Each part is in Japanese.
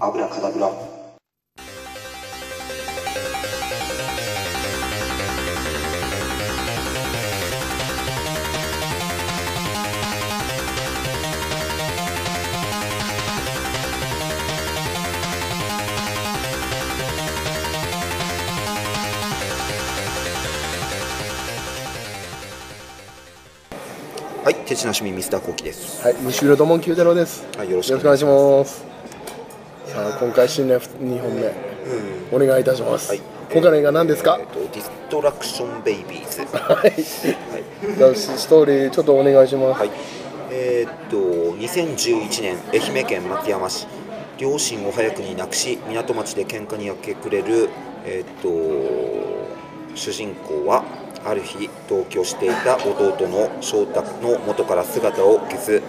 アブラカダブラはい、手品趣味ミスターコウキです。はい、西浦土門九太郎です。はい、よろしくよろしくお願いします。今回新年2本目、お願いいたします。はい今回の映画何ですか？えっ、と、ディストラクションベイビーズ。はい。じゃあストーリーちょっとお願いします。はい。えーっと、2011年、愛媛県松山市。両親を早くに亡くし、港町で喧嘩に明け暮れる。えーっと、主人公は。ある日、同居していた弟の翔太の元から姿を消す。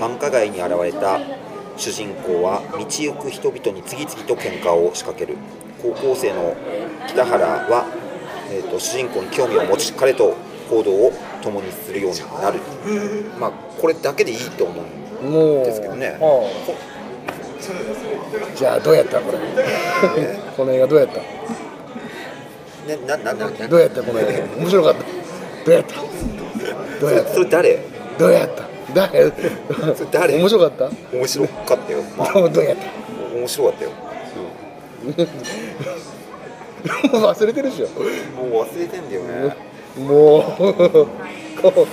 繁華街に現れた。主人公は道行く人々に次々と喧嘩を仕掛ける高校生の北原は、えー、と主人公に興味を持ち彼と行動を共にするようになるまあこれだけでいいと思うもう。ですけどねはあじゃあ、どうやったこれ？この映画どうやった？ねななななどうやったこの映画？面白かった。どうやった？どうやっそれ誰？た。どうやった？誰？それ誰？面白かった？面白かったよ、まあ、どうやった？面白かったよ 忘れてるでしょ。もう忘れてんだよねもう。こ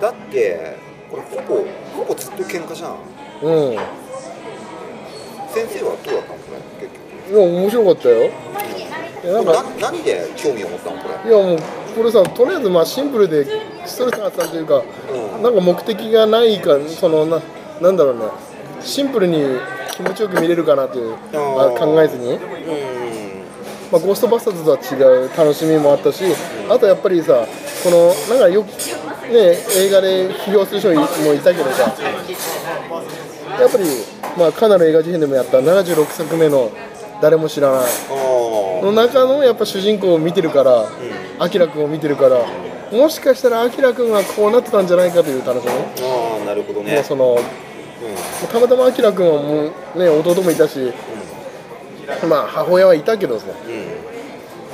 だってこれほぼほぼずっと喧嘩じゃんう。うん。先生はどうだったの？これ結局いや面白かったよいやなんかな何で興味を持ったの？これいやもうこれさとりあえずまあシンプルでストレス発散というか、うん。なんか目的がないかそのななんだろうね。シンプルに気持ちよく見れるかなというあ考えずに、うん。まあ、ゴーストバスターズとは違う楽しみもあったしあとやっぱりさこのなんかよくね映画で批評する人もいたけどさやっぱりまあかなり映画事変でもやった76作目の「誰も知らない」あの中のやっぱ主人公を見てるから、アキラ君を見てるから、もしかしたらアキラ君がこうなってたんじゃないかという楽しみ、ーあーなるほどね。もうそのうたまたまアキラ君はもう、ね、弟もいたし、まあ、母親はいたけどさ、んうん。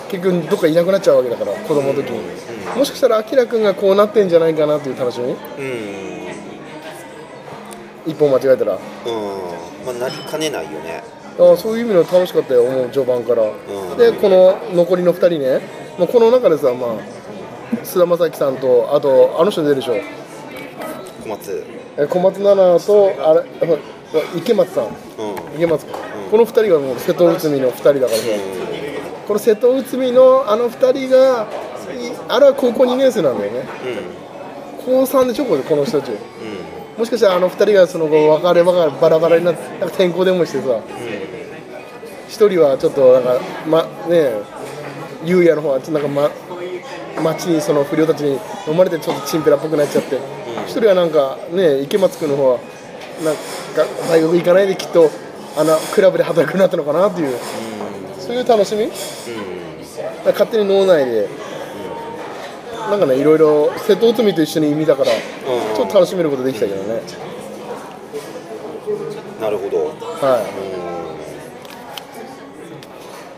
結局どっかいなくなっちゃうわけだから、子供の時に、もしかしたらアキラ君がこうなってんじゃないかなという楽しみ、うん。一本間違えたら、うん。まあなりかねないよねあそういう意味の楽しかったよ、もう序盤から。ん。で、この残りの2人ね、まあ、この中でさ、まあ、菅田将暉さんと、あと、あの人出るでしょ。小松。え小松菜奈とあれ池松さん。うん。池松君、この2人がもう瀬戸内海の2人だから。さ、この瀬戸内海のあの2人がいあれは高校2年生なんだよね。高3でしょこれこの人たち。もしかしたらあの2人がその後別れ別れバラバラになってなんか転校でもしてさ1人はちょっとなんかまね優也の方はちょっとなんか、ま、町にその不良たちに飲まれてちょっとチンピラっぽくなっちゃって、一人はなんかね池松君の方はなんか大学行かないできっとあのクラブで働くようになったのかなっていう、そういう楽しみ、だから勝手に脳内で、なんかねいろいろ瀬戸内海と一緒に見たから、ちょっと楽しめることできたけどね、なるほど。はい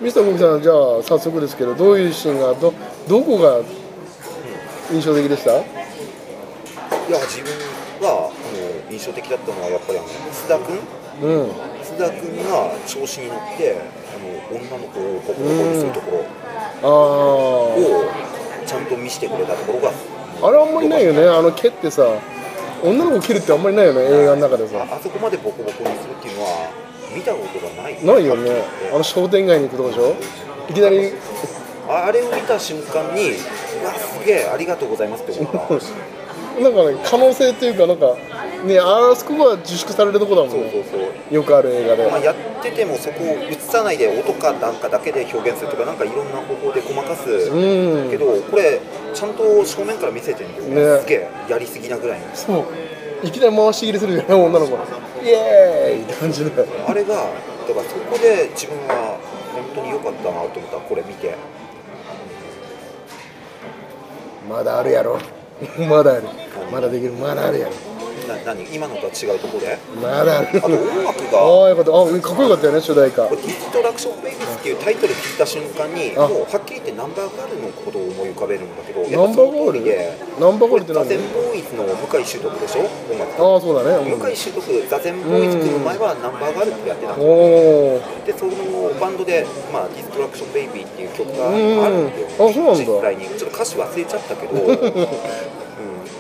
ミスターさんじゃあ早速ですけどどういうシーンがどどこが印象的でした？いや自分はもう印象的だったのはやっぱりあの須田君。うん。須田君が調子に乗ってあの女の子をボコボコにするところ。あをちゃんと見せてくれたところが。ああれあんまりないよね。あの毛ってさ女の子切るってあんまりないよね映画の中でさ。ああそこまでボコボコにするっていうのは見たことがない。ないよね。あの商店街に行くとこでしょ？いきなり？ああれを見た瞬間にうわすげえありがとうございますって思った。なんかね可能性っていうかなんかねあそこが自粛されるとこだもんそうそうねそう。よくある映画で。まあ、やっててもそこを映さないで音かなんかだけで表現するとかなんかいろんな方法でごまかす。うん。けどこれちゃんと正面から見せてるんだよねね。すげえやりすぎなぐらいの。そういきなり回し切りするじゃん女の子。がイエーイって感じであれがだからそこで自分は本当に良かったなと思ったこれ見て。まだあるやろ。まだある。まだできる。まだあるやろ。な何？今のとは違うところで？まだある。あと音楽がああよかった。あかっこよかったよね主題歌。ディストラクションベイビーズっていうタイトル聞いた瞬間にあ。もうはっきり言ってナンバーガールのことを思い浮かべるんだけどナンバーガール？でナンバーガールってザ何ゼンボーイズの向井秀徳でしょああそうだね、向井秀徳ザゼンボーイズ来る前はナンバーガールってやってたうん、でそのバンドで、まあ、ディストラクションベイビーっていう曲があるんだよ、うん。あそうなんだ。実際にちょっと歌詞忘れちゃったけど、うん、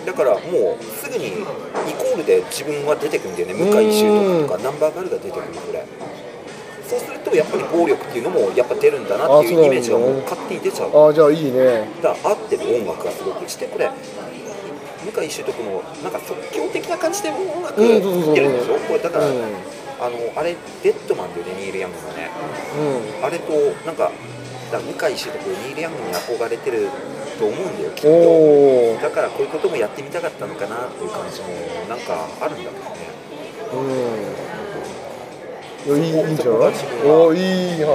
だからもうすぐにイコールで自分は出てくるんだよね。向井秀徳とかナンバーガールが出てくるのこれ。そうするとやっぱり暴力っていうのもやっぱ出るんだなっていうイメージがもう勝手に出ちゃう。ああじゃあいいね。だから合ってる音楽がすごくしてこれ向井秀徳のなんか即興的な感じで音楽うんそうそうそう。ってるんでしょ？これだから、うん。あのあれデッドマンだよねニール・ヤングのね。うあれとなんかだから向井秀徳ニール・ヤングに憧れてると思うんだよきっとだからこういうこともやってみたかったのかなっていう感じもなん。かあるんだけどねうんい？やいいいいんじゃないおおいい話。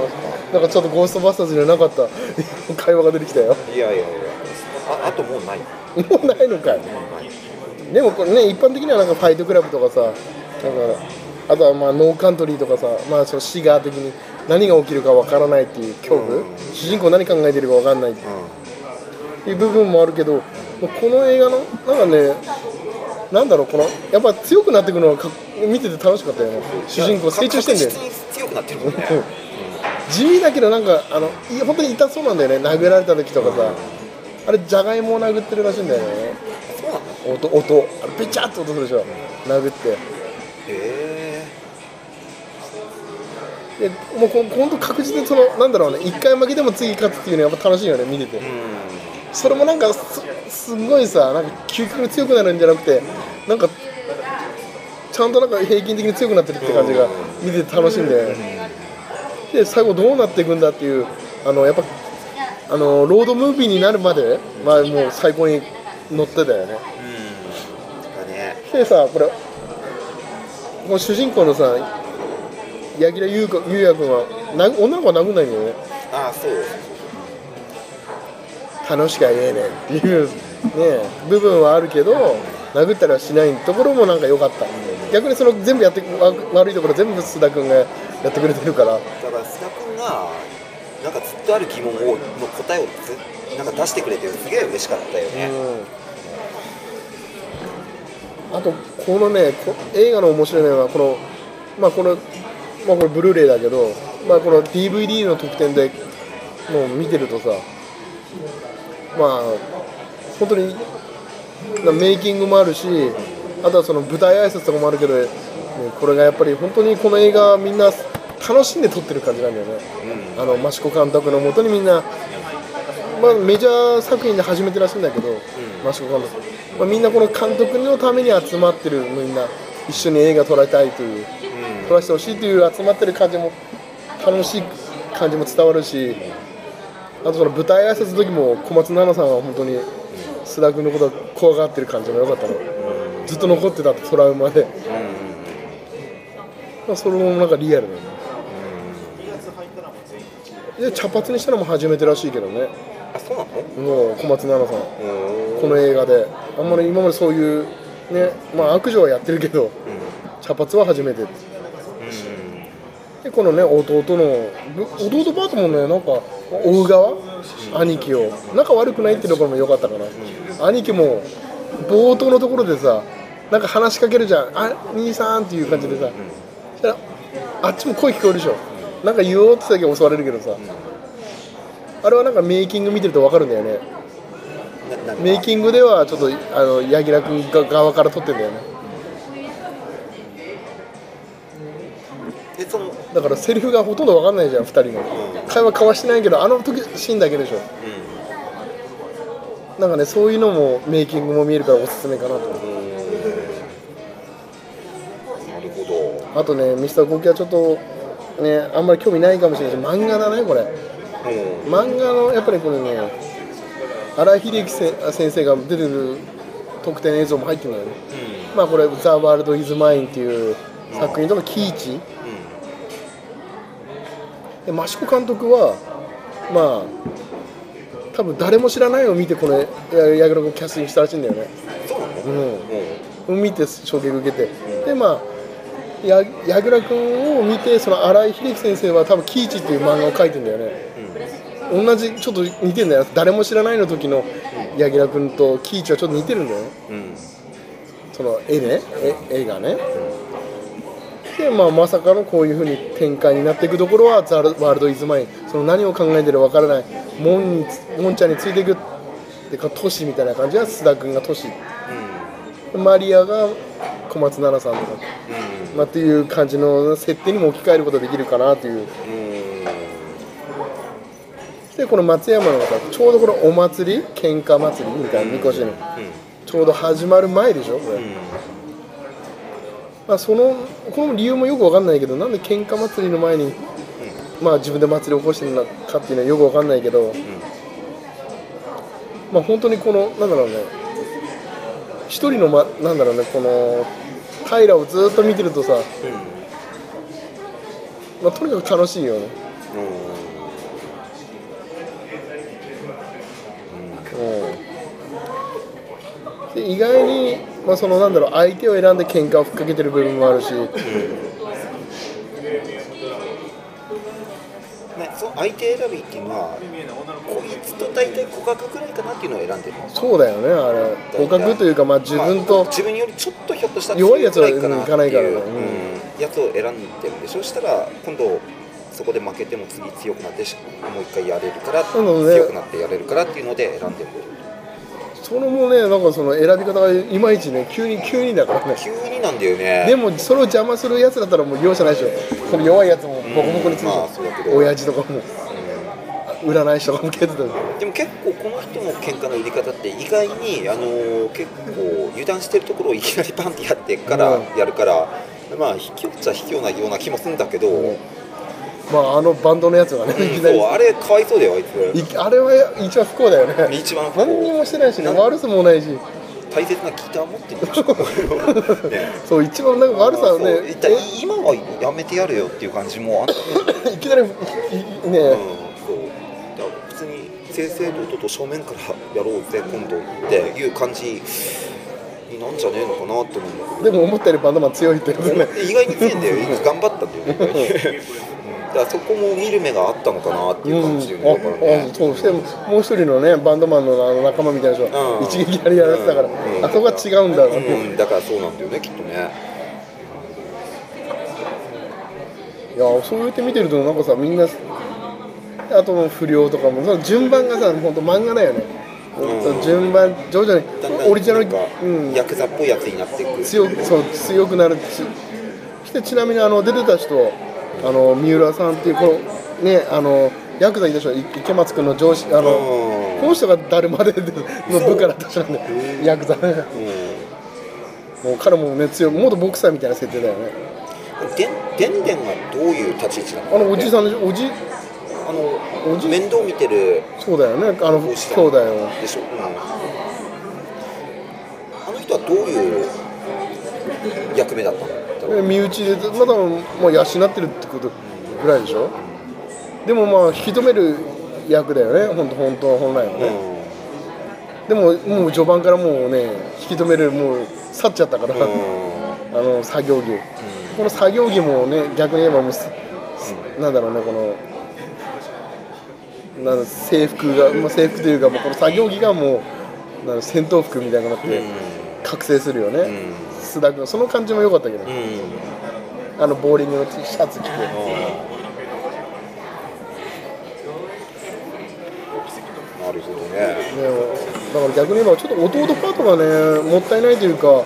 なんかちょっとゴーストバスターズにはなかった。会話が出てきたよ。いやいやいや。ああともうない。もうないのかい。でもこれね一般的にはなんかファイトクラブとかさなんかあとはまあノーカントリーとかさまあそのシガー的に何が起きるかわからないっていう恐怖、うん。主人公何考えてるかわかんないっていう部分もあるけどこの映画のなんかねなんだろうこのやっぱ強くなっていくのはか見てて楽しかったよね。主人公成長してんだよ強くなってるもんね。うん。地味だけどなんかあのい本当に痛そうなんだよね。殴られた時とかさ。あれじゃがいもを殴ってるらしいんだよね。そうなの？音音。あれペチャって音するでしょ。殴って。へえ。でもうこ本当確実にそのなんだろうね。一回負けても次勝つっていうのはやっぱ楽しいよね見てて。うんそれもなんかすごいさなんか究極に強くなるんじゃなくてなんかちゃんとなんか平均的に強くなってるって感じが見てて楽しいんでで最後どうなっていくんだっていうあのやっぱあのロードムービーになるまで、まあ、もう最高に乗ってたよね。うん。でさこれこの主人公のさ柳楽優也君はな女の子は殴んないんだよね。ああそう楽しかええねんっていうね部分はあるけど殴ったりはしないところもなんか良かった。逆にその全部やってわ悪いところ全部須田君がやってくれてるから。だから須田君がなんかずっとある疑問をの答えをつなんか出してくれてすげえ嬉しかったよね、うん、あとこのねこ映画の面白いのはこのまあこのまあこれブルーレイだけどまあこの DVD の特典でもう見てるとさまあ本当になメイキングもあるしあとはその舞台挨拶とかもあるけど、ねこれがやっぱり本当にこの映画みんな楽しんで撮ってる感じなんだよね。あの益子監督のもとにみんな、まあ、メジャー作品で始めてらっしゃるんだけど、益子監督、まあ、みんなこの監督のために集まってるみんな一緒に映画撮られたいという撮らせてほしいという集まってる感じも楽しい感じも伝わるしあとその舞台挨拶の時も小松菜奈さんは本当に須田君のことを怖がってる感じも良かったの。ずっと残ってたってトラウマで、まあ、それもなんかリアルだよね。で茶髪にしたのも初めてらしいけどね。あそうなの？もう小松菜奈さん。おこの映画で。あんまり今までそういうねまあ悪女はやってるけど茶髪は初めてでこのね弟のぶ弟パートもねなんか追う側？兄貴を。仲悪くないっていうところも良かったかな、兄貴も冒頭のところでさなんか話しかけるじゃん「あ兄さん」っていう感じでさ、そしたらあっちも声聞こえるでしょ。なんか言おうってだけ襲われるけどさ、あれはなんかメイキング見てると分かるんだよね。なメイキングではちょっとあの柳楽君が側から撮ってんだよねでその、だからセリフがほとんど分かんないじゃん2人の。会話交わしてないけどあの時シーンだけでしょ。なんかねそういうのもメイキングも見えるからおすすめかなと。なるほど。あとねミスターコキはちょっとねあんまり興味ないかもしれないし漫画だねこれ。うん。漫画のやっぱりこれね荒井秀樹せ先生が出てる特典映像も入ってるのよね。まあこれ「ザ・ワールド・イズ・マイン」っていう作品とか「キーチ」で益子監督はまあ多分誰も知らないを見てこの矢倉君キャスティングしたらしいんだよね。そうなの？うん。うん。見て衝撃受けて。でまあや矢倉君を見てその新井秀樹先生は多分「キイチ」っていう漫画を描いてんだよね、同じちょっと似てんだよ。誰も知らないの時の柳楽君とキイチはちょっと似てるんだよね。うん。その絵ね。絵絵がねで、まあ、まさかのこういうふうに展開になっていくところは「ザ・ワールド・イズ・マイン」その何を考えてるかわからない。モンにモンちゃんについていくってかトシみたいな感じは須田君がトシ。マリアが小松菜奈さんとか、まあ、っていう感じの設定にも置き換えることができるかなという。うん。うんでこの松山のさちょうどこのお祭り喧嘩祭りみたいなみこしの。ちょうど始まる前でしょこれ、まあ、そのこの理由もよくわかんないけどなんで喧嘩祭りの前に、まあ、自分で祭りを起こしてるのかっていうのはよくわかんないけど、まあ本当にこのなんだろうね一人の、ま、なんだろうねこの平をずっと見てるとさ、まあ、とにかく楽しいよね、うん、で意外に、まあ、そのなんだろう相手を選んで喧嘩をふっかけてる部分もあるし、ね、その相手選びっていうのはこいつと大体互角くらいかなっていうのを選んでる。のそうだよねあれ。互角というか、まあ、自分と、まあ自分よりちょっとひょっとしたら弱いやつはいかないからね。ううん。やつを選んでるんでしょ。したら今度そこで負けても次強くなってしもう一回やれるから、ね。強くなってやれるからっていうので選んでるそれもねなんかその選び方がいまいちね急に急にだからね。急になんだよね。でもそれを邪魔するやつだったらもう容赦ないでしょ。この弱いやつもボコボコについて、まあそうだけど。親父とかも。占い師とかも蹴ってた。でも結構この人の喧嘩の入れ方って意外に、あのー結構油断してるところをいきなりパンってやってからうん。やるから、まあ卑怯っちゃ卑怯なような気もするんだけど、まああのバンドのやつがね、いきなり。あれかわいそうだよあいつ。いあれは一番不幸だよね。一番不幸。何にもしてないしね。悪さもないし。大切なギター持ってる ね。そう一番なんか悪さをね今はやめてやれよっていう感じもあって、え いきなりね、うん、普通に正々堂々と正面からやろうぜ今度っていう感じになんじゃねえのかなって思うんだけど。でも思ったよりバンドマン強いってね。意外に強いんだよ。頑張ったんだよね だからそこも見る目があったのかなっていう感じうん、だからあそうしてもう一人のねバンドマンのあの仲間みたいな人。がうん。一撃やりやられてたから、うん。あそこが違うんだ。ろうね、うん、だからそうなんだよねきっとね。いやそうやって見てるとなんかさみんなあとの不良とかもその順番がさ本当漫画だよね、ん。その順番徐々にオリジナルうん、ヤクザっぽいやつになっていく。強くそう強くなる。しそしてちなみにあの出てた人あの三浦さんっていうこのねあのヤクザいた人い池松君の上司あの、うん。この人がだるまでの部下だった人なんだよヤクザ。ねうもう彼もね強い元ボクサーみたいな設定だよね。んででんでんがどういう立ち位置なの？あのおじさんでしょ？おじあのおじ？面倒見てるそうだよね。あのそうだよ。でしょ、うん、あの人はどういう役目だったんだろうで身内でまだもう養ってるってことぐらいでしょ？でもまあ引き止める役だよね。本当本当本来はね、でももう序盤からもうね引き止めるもう去っちゃったから、うん。あの作業着、この作業着もね逆に言えばもうす、なんだろうねこのなんだ制服が、まあ、制服というかもうこの作業着がもうなんだ戦闘服みたいになって覚醒するよね、うん須田君その感じも良かったけど、あのボーリングの T シャツ着て、なるほどね。ね、だから逆に言えばちょっと弟パートがねもったいないというか。もっ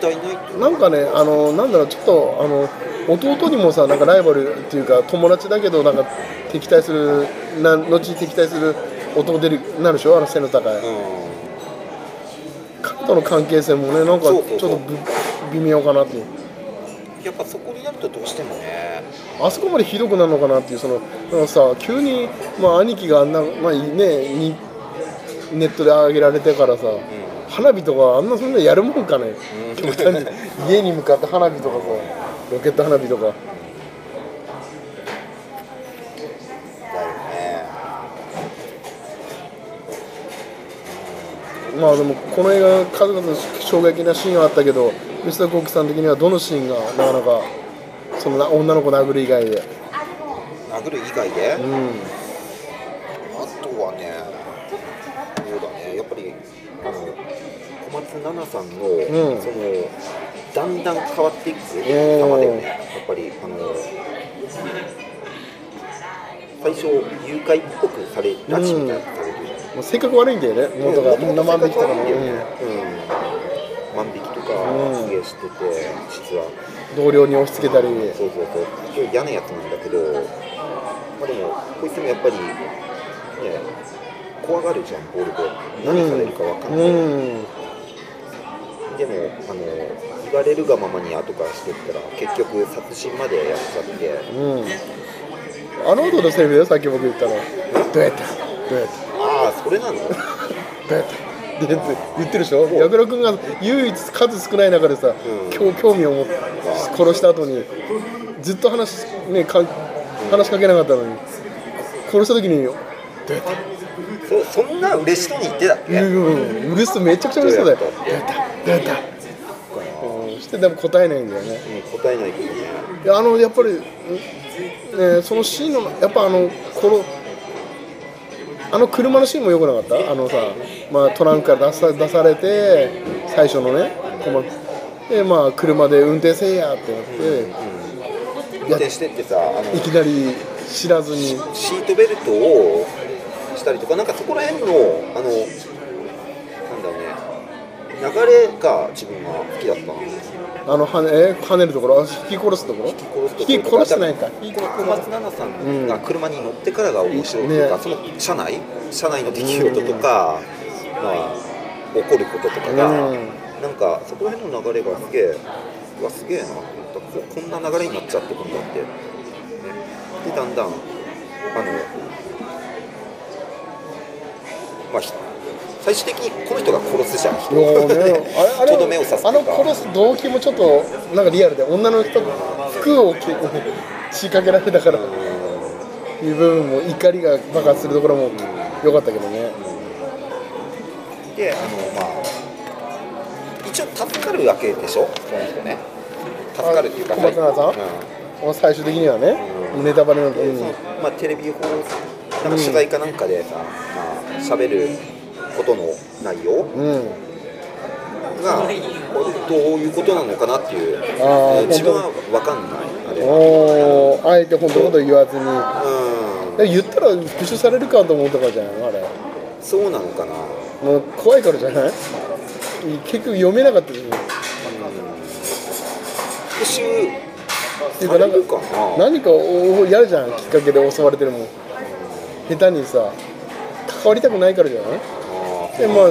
たいないと。なんかねあのなんだろうちょっとあの弟にもさなんかライバルっていうか友達だけどなんか敵対するな後に敵対する弟出るなるでしょ？あの背の高い、との関係性もねなんかちょっとぶ微妙かなっていう。んやっぱそこになるとどうしてもね。あそこまでひどくなるのかなっていうそのなんかさ急に、まあ、兄貴があんな、まあね、にネットで上げられてからさ、花火とかあんなそんなやるもんかね、うん。家に向かって花火とかさロケット花火とかだよねまあでもこの映画数々の衝撃なシーンはあったけど吉田幸喜さん的にはどのシーンがなかなかそのな女の子殴る以外で？殴る以外で、うん。あとはねそうだね。やっぱりあの小松菜奈さんの、ん。そのだんだん変わっていく様だよね。やっぱりあの最初誘拐っぽくされ拉致みたいなもう性格悪いんだよね。元が。生万引きとかも、ね、ううん、万引きとかうん。すげえしてて実は。ん同僚に押し付けたり。そうそうそう。嫌なやつなんだけどまあでもこいつもやっぱりね怖がるじゃんボールで何されるか分かんない、うん。でもあの言われるがままに後からしてったら結局殺人までやっちゃって。うん。あの後のセリフだよさっき僕言ったの。どうやった？どうやった？それなの言ってるでしょ？矢倉君が唯一数少ない中でさ、ん。興興味を持って殺した後にずっと話,、ね、か話しかけなかったのに殺した時にどうやったそそんな嬉しそうに言ってたっけ、うん、うるすめちゃくちゃうるそうだよ。どうどうやったどうやったうんしてでも答えないんだよね。うん答えないけどね。いやあのやっぱり、うんね、そのシーンのやっぱあのこのあの車のシーンも良くなかった？あのさ、まあ、トランクから出さ出されて最初のねこのでまあ車で運転せえやってなって、運転してってさあのいきなり知らずに。シートベルトをしたりとかなんかそこら辺のあのなんだろうね流れが自分は好きだったのあのはねえ跳ねるところ？あ引き殺すところ？引き殺してないか。この小松菜奈さんが車に乗ってからが面白いっていうか、ね。その車内？車内の出来事とか、まあ、起こることとかが、うん。なんかそこら辺の流れがすげえうわすげえなと思った。ここんな流れになっちゃってくんだって、ね、でだんだんあのまあひ最終的にこの人が殺すじゃん人ね、あれあとどめを刺すあの殺す動機もちょっとなんかリアルで女の人服を着仕掛けられたからいう部分も怒りが爆発するところも良かったけどねであのまあ一応助かるわけでしょこの人ね助かるっていうか小松菜さんうん最終的にはね、ネタバレの時にまあ、テレビ放なんか取材かなんかでさ、まあ喋ることの内容うんがどういうことなのかなっていうあ自分は分かんないあれあえて本当のこと言わずに。うん。で言ったら復讐されるかと思ったからじゃないのあれ。そうなのかな。もう怖いからじゃない？結局読めなかったし復讐っていうかな。んか何かをやるじゃんきっかけで襲われてるもん。下手にさ関わりたくないからじゃない？あでまあ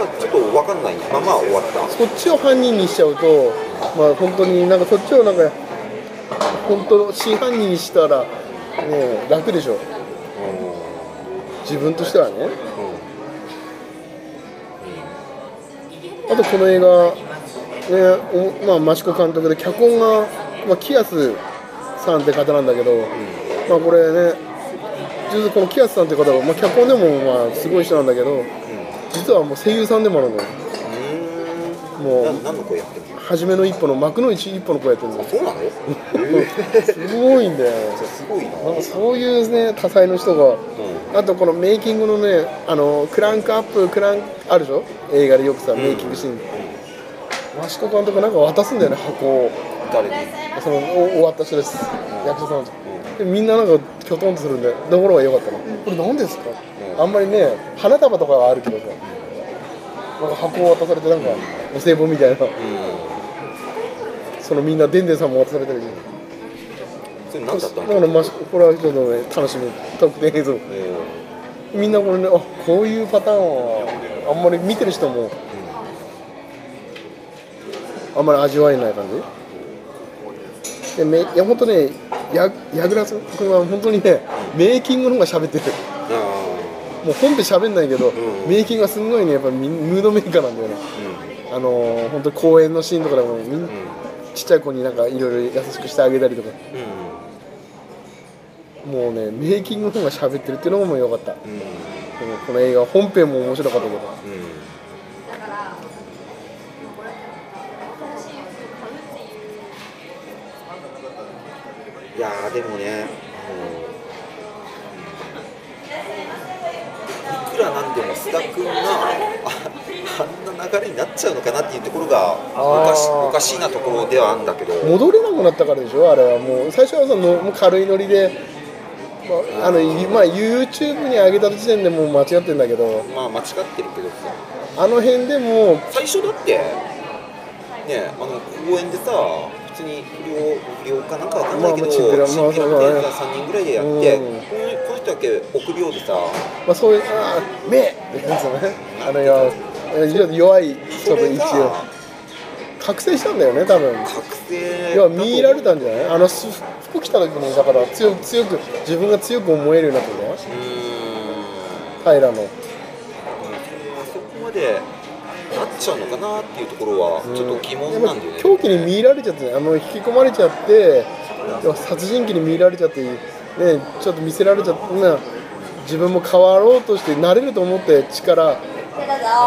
がちょっと分かんないまま終わった。そっちを犯人にしちゃうとまあ本当になんかそっちをなんか本当真犯人にしたらね楽でしょ。自分としてはね。あとこの映画、ねおまあ、益子監督で脚本が、まあ、キアスさんって方なんだけど、まあ、これね実はこのキアスさんって方は、まあ、脚本でもまあすごい人なんだけど実はもう声優さんでもあるのよ。もうな何の声やってるの？初めの一歩の幕の内一歩の声やってるんだよ。そうなの？え すごいんだよー、すごいな。なんかそういうね多彩の人があとこのメイキングのねあのクランクアップクランあるでしょ？映画でよくさメイキングシーン。益子監督なんか渡すんだよね箱を。誰に？そのお終わった人です。役者さんでみんななんかきょとんとするんでところが良かったの？これ何ですか？あんまりね花束とかはあるけどさなんか箱を渡されてなんかお歳暮みたいな。そのみんなでんでんさんも渡されてるけど。それ何だったのだ？からまあこれはちょっとね楽しみ。特典映像。えみんなこれねあこういうパターンはあんまり見てる人もあんまり味わえない感じ。でめいや本当ねや矢倉さん？これは本当にねメイキングの方が喋ってるもう本編喋んないけど、うん、メイキングがすごいねやっぱムードメーカーなんだよね、うん、あの本当公演のシーンとかでもみ、うん、ちっちゃい子になんかいろいろ優しくしてあげたりとか、もうねメイキングの方が喋ってるっていうのも良かった、うん、この映画本編も面白かったけど、いやでもね須田君がああんな流れになっちゃうのかなっていうところがおかしおかしいなところではあるんだけど。戻れなくなったからでしょあれは。もう最初はその軽いノリで、まああのいまあ、YouTube に上げた時点でもう間違ってるんだけど。まあ間違ってるけどさ。あの辺でも最初だってねあの公園でさ普通に不良不良かなんかわかんないけど、まあまあチンピラチンピラみたいなやつが3人ぐらいでやって、うん。このこの人だけ臆病でさまあ、そういう、ああ、目ってやつね、あのいやちょっと弱い、ちょっと一応、覚醒したんだよね、多分。覚醒。要は見入られたんじゃない？あのす服着た時に、だから強く強く、自分が強く思えるようになったんだよ、平の。あそこまでなっちゃうのかなっていうところはちょっと疑問なんだよね、狂気に見入られちゃって、あの引き込まれちゃって、殺人鬼に見入られちゃって、ね、ちょっと見せられちゃって、な自分も変わろうとして、なれると思って力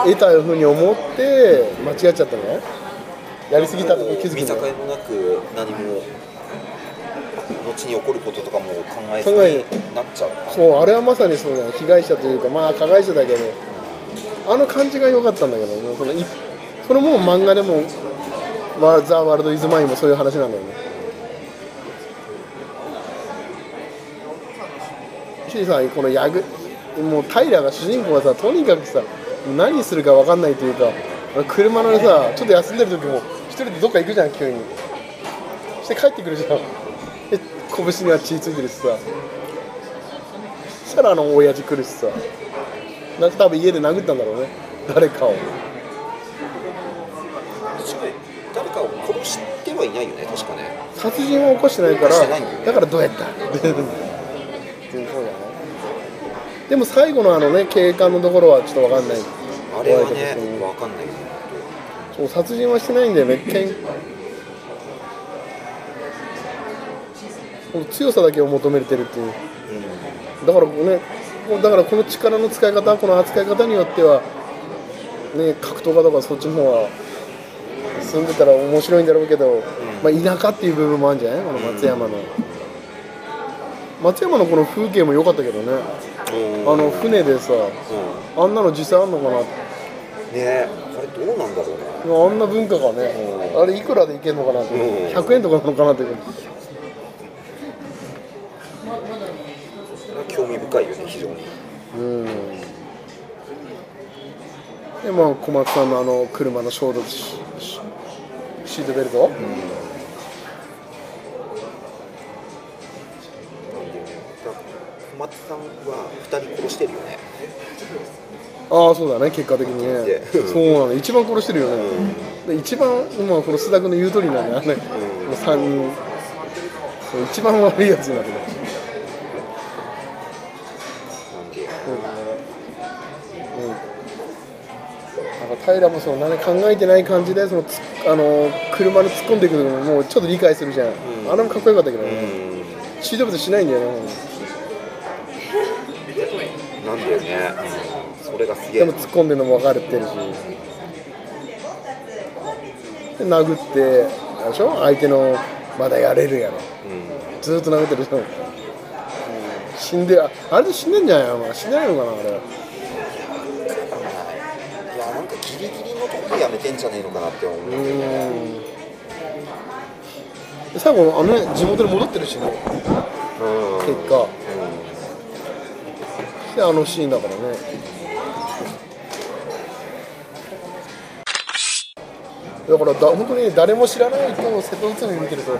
得たふうに思って、間違っちゃったね。やりすぎたとこ気づく見境。もなく何も後に起こることとかも考えずに。なっちゃう。そうあれはまさにそうだよ。被害者というかまあ加害者だけどあの感じが良かったんだけどねそのいそれも漫画でも「ワザ・ワールド・イズ・マイン」もそういう話なんだよね。しさんこのヤグもう平が主人公がさとにかくさ何するか分かんないというか車のさちょっと休んでる時も一人でどっか行くじゃん急に。そして帰ってくるじゃん。で拳には血ついてるしさ。そしたらあの親父来るしさ。なんか多分家で殴ったんだろうね。誰かを。誰かを殺してはいないよね確かね。殺人は起こしてないからだよね。だからどうやった？でも最後のあのね警官のところはちょっと分かんないあれはね分かんないそう殺人はしてないんだよねけんこの強さだけを求めてるっていうだからねだからこの力の使い方この扱い方によってはね格闘家とかそっちの方は住んでたら面白いんだろうけど、まあ、田舎っていう部分もあるんじゃない？この松山の、松山のこの風景も良かったけどね。うん。あの船でさうあんなの実際あんのかなねあれどうなんだろうねあんな文化がねうん。あれいくらでいけんのかなって。うん。100円とかなのかなって興味うん。でまあ小松さんのあの車の衝突シートベルト、なん。小松さんは2人殺してるよね。ああそうだね結果的にね。でそうなの一番殺してるよね、で一番まあこの須田君の言う通りなんだよね、この3人。一番悪いやつになってるなんでうん。なんか平もその何考えてない感じでそのつあの車に突っ込んでいくのももうちょっと理解するじゃん、ん。あれもかっこよかったけどね、うん。シートベルトしないんだよね。なんだよね、それがすげえ。でも突っ込んでるのも分かれてるし。で殴ってあれでしょ？相手のまだやれるやろ。うん。ずーっと殴ってるでしょ、うん死んでああれで死んでんじゃないの死んでないのかなあれ。いやなん。かギリギリのとこでやめてんじゃねえのかなって思う、うーんで最後あのね地元に戻ってるしね。うん。結果。であのシーンだからね。だからだ本当に誰も知らない人を瀬戸内海見てると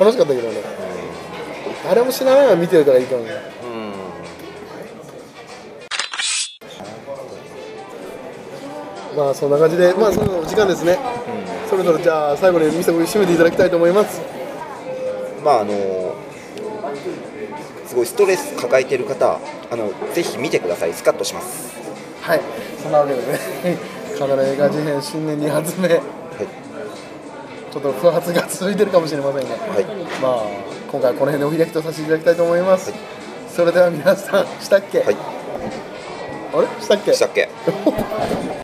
楽しかったけどね。誰も知らないの見てるからいいかもねまあそんな感じでまあそのお時間ですね、それぞれじゃあ最後に見せ締めていただきたいと思います。まああのすごいストレス抱えてる方あのぜひ見てください。スカッとします。はい。そんなわけでね カナダ映画事変新年2発目はい。ちょっと不発が続いてるかもしれませんが、はい。まあ今回はこの辺でお開きとさせていただきたいと思います、それでは皆さんしたっけ、はい。あれ？したっけ？したっけ